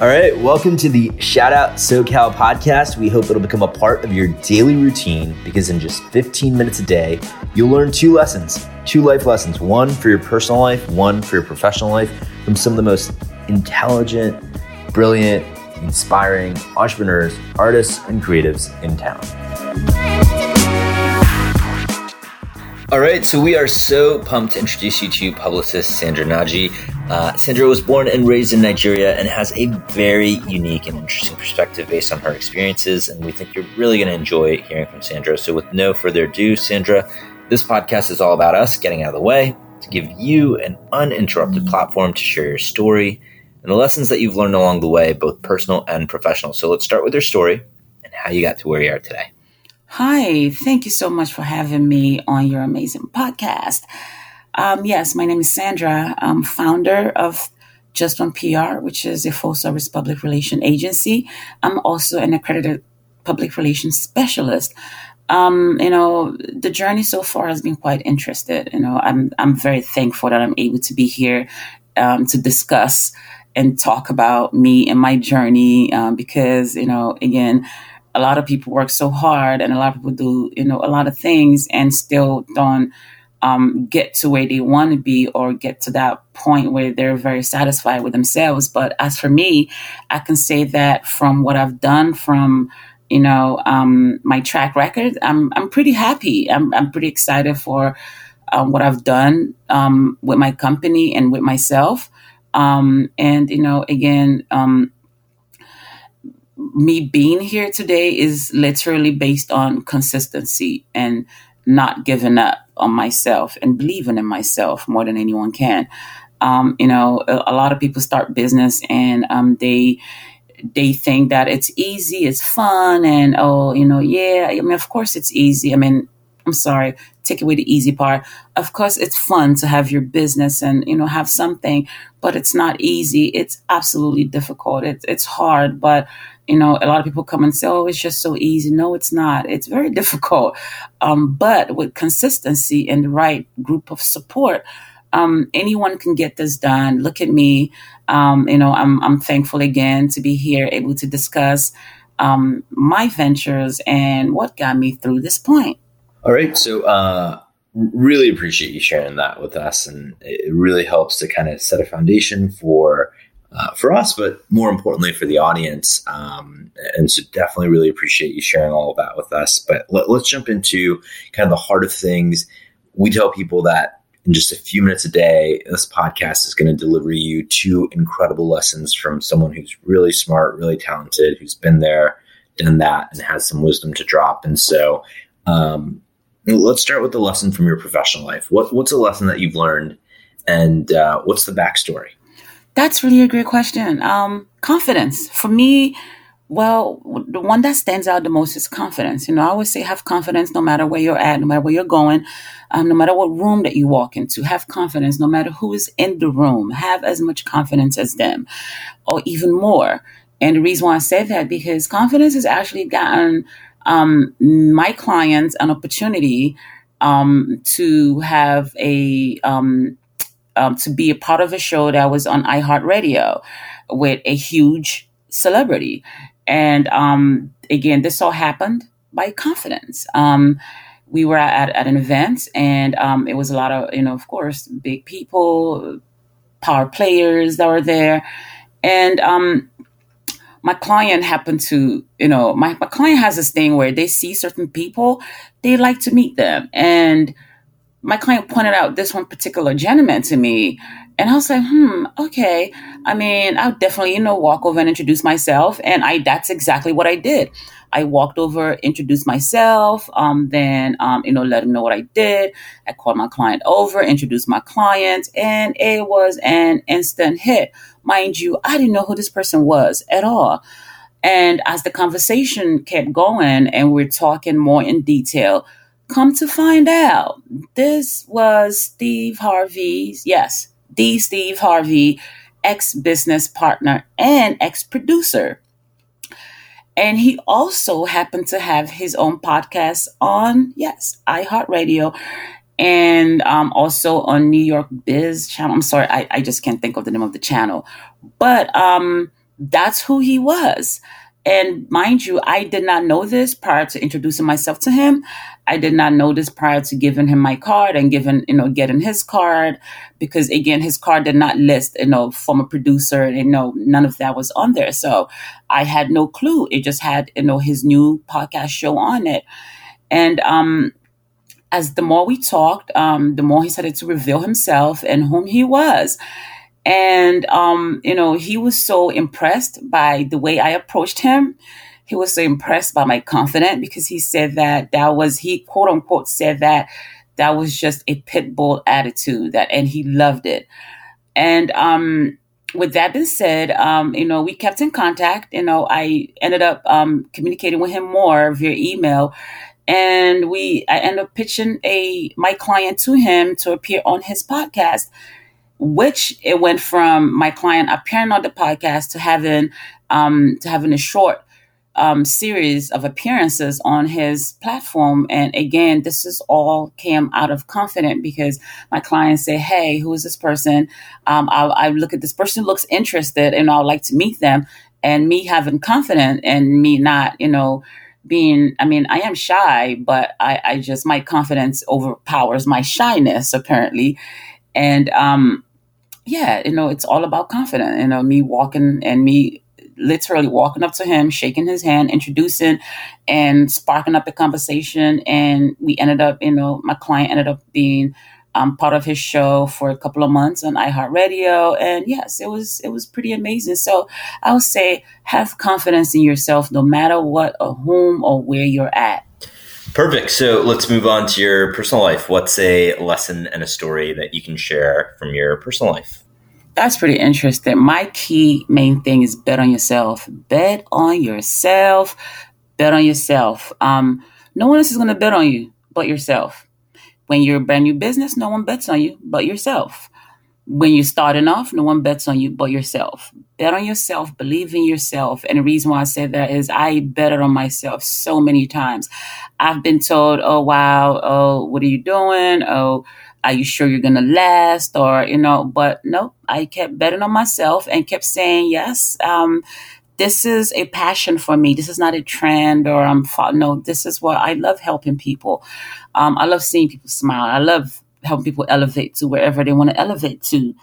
All right, welcome to the Shout Out SoCal podcast. We hope it'll become a part of your daily routine because in just 15 minutes a day, you'll learn two lessons, two life lessons, one for your personal life, one for your professional life, from some of the most intelligent, brilliant, inspiring entrepreneurs, artists, and creatives in town. All right, so we are so pumped to introduce you to publicist Sandra Naji. Uh, Sandra was born and raised in Nigeria and has a very unique and interesting perspective based on her experiences, and we think you're really going to enjoy hearing from Sandra. So, with no further ado, Sandra, this podcast is all about us getting out of the way to give you an uninterrupted platform to share your story and the lessons that you've learned along the way, both personal and professional. So, let's start with your story and how you got to where you are today. Hi, thank you so much for having me on your amazing podcast. Um, yes, my name is Sandra. I'm founder of Just One PR, which is a full service public relation agency. I'm also an accredited public relations specialist. Um, you know, the journey so far has been quite interesting. You know, I'm I'm very thankful that I'm able to be here um, to discuss and talk about me and my journey um, because you know, again a lot of people work so hard and a lot of people do, you know, a lot of things and still don't um, get to where they want to be or get to that point where they're very satisfied with themselves. But as for me, I can say that from what I've done, from you know um, my track record, I'm I'm pretty happy. I'm I'm pretty excited for um, what I've done um, with my company and with myself. Um, and you know, again, um, me being here today is literally based on consistency and not giving up on myself and believing in myself more than anyone can. Um, you know, a, a, lot of people start business and um, they they think that it's easy, it's fun, and oh, you know, yeah. I mean, of course, it's easy. I mean, I'm sorry, take away the easy part. Of course, it's fun to have your business and you know have something, but it's not easy. It's absolutely difficult. It's it's hard, but you know, a lot of people come and say, "Oh, it's just so easy." No, it's not. It's very difficult. Um, but with consistency and the right group of support, um, anyone can get this done. Look at me. Um, you know, I'm I'm thankful again to be here, able to discuss um, my ventures and what got me through this point. All right. So, uh, really appreciate you sharing that with us, and it really helps to kind of set a foundation for uh, for us, but more importantly for the audience. Um, and so definitely really appreciate you sharing all of that with us. But let, us jump into kind of the heart of things. We tell people that in just a few minutes a day, this podcast is going to deliver you two incredible lessons from someone who's really smart, really talented, who's been there, done that, and has some wisdom to drop. And so, um, let's start with the lesson from your professional life. What, what's a lesson that you've learned, and uh, what's the backstory? That's really a great question. Um, confidence for me. Well, the one that stands out the most is confidence. You know, I always say have confidence no matter where you're at, no matter where you're going, um, no matter what room that you walk into. Have confidence no matter who is in the room. Have as much confidence as them, or even more. And the reason why I say that because confidence has actually gotten um, my clients an opportunity um, to have a um, um, to be a part of a show that was on iHeartRadio with a huge celebrity. And um, again, this all happened by confidence. Um, we were at, at an event and um, it was a lot of, you know, of course, big people, power players that were there. And um, my client happened to, you know, my, my client has this thing where they see certain people, they like to meet them. And my client pointed out this one particular gentleman to me. And I was like, hmm, okay. I mean, I'll definitely, you know, walk over and introduce myself. And I that's exactly what I did. I walked over, introduced myself, um, then um, you know, let him know what I did. I called my client over, introduced my client, and it was an instant hit. Mind you, I didn't know who this person was at all. And as the conversation kept going and we're talking more in detail, Come to find out, this was Steve Harvey's, yes, the Steve Harvey, ex business partner and ex producer. And he also happened to have his own podcast on, yes, iHeartRadio and um, also on New York Biz channel. I'm sorry, I, I just can't think of the name of the channel. But um, that's who he was. And mind you, I did not know this prior to introducing myself to him. I did not know this prior to giving him my card and giving, you know, getting his card because again, his card did not list, you know, former producer, you know, none of that was on there. So I had no clue. It just had, you know, his new podcast show on it. And, um, as the more we talked, um, the more he started to reveal himself and whom he was. And, um, you know, he was so impressed by the way I approached him. He was so impressed by my confidence because he said that that was, he quote unquote said that that was just a pit bull attitude that, and he loved it. And, um, with that being said, um, you know, we kept in contact. You know, I ended up um, communicating with him more via email, and we I ended up pitching a my client to him to appear on his podcast which it went from my client appearing on the podcast to having um, to having a short um, series of appearances on his platform. And again, this is all came out of confident because my clients say, "Hey, who is this person?" Um, I, I, look at this person looks interested, and I'd like to meet them. And me having confidence and me not, you know, being i mean i am shy but i, I just my confidence overpowers my shyness apparently and um yeah, you know, it's all about confidence. You know, me walking and me literally walking up to him, shaking his hand, introducing, and sparking up a conversation. And we ended up, you know, my client ended up being um, part of his show for a couple of months on iHeartRadio. And yes, it was it was pretty amazing. So I would say have confidence in yourself, no matter what or whom or where you're at. Perfect. So let's move on to your personal life. What's a lesson and a story that you can share from your personal life? That's pretty interesting. My key main thing is bet on yourself. Bet on yourself. Bet on yourself. Um, no one else is going to bet on you but yourself. When you're a brand new business, no one bets on you but yourself when you're starting off, no one bets on you but yourself. Bet on yourself, believe in yourself. And the reason why I say that is I betted on myself so many times. I've been told, oh, wow, oh, what are you doing? Oh, are you sure you're going to last? Or, you know, but no, I kept betting on myself and kept saying, yes, um, this is a passion for me. This is not a trend or I'm, no, this is what I love helping people. Um, I love seeing people smile. I love help people elevate to wherever they want to elevate to.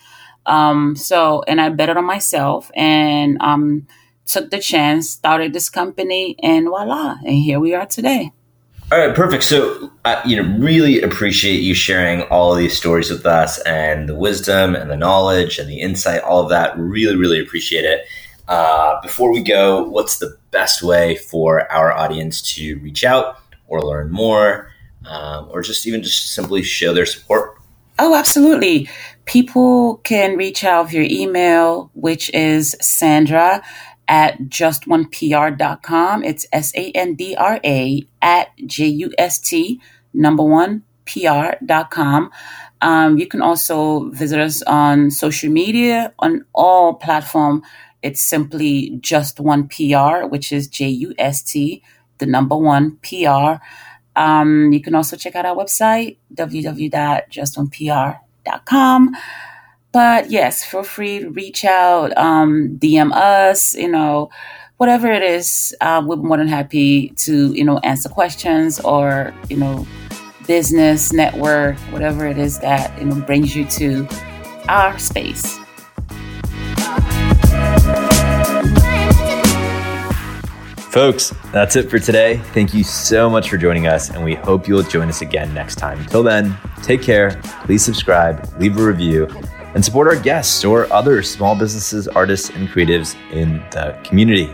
Um, so, and I betted on myself and um, took the chance, started this company, and voila, and here we are today. All right, perfect. So, you know, really appreciate you sharing all these stories with us and the wisdom and the knowledge and the insight, all of that. Really, really appreciate it. Uh, before we go, what's the best way for our audience to reach out or learn more? Um, or just even just simply show their support? Oh, absolutely. People can reach out via email, which is Sandra at justonepr.com. It's S A N D R A at J U S T number one PR.com. Um, you can also visit us on social media on all platform. It's simply just one PR, which is J U S T, the number one PR. Um, you can also check out our website, www.justonepr.com. But yes, feel free to reach out, um, DM us, you know, whatever it is. Uh, we're more than happy to, you know, answer questions or, you know, business, network, whatever it is that, you know, brings you to our space. Folks, that's it for today. Thank you so much for joining us, and we hope you'll join us again next time. Until then, take care, please subscribe, leave a review, and support our guests or other small businesses, artists, and creatives in the community.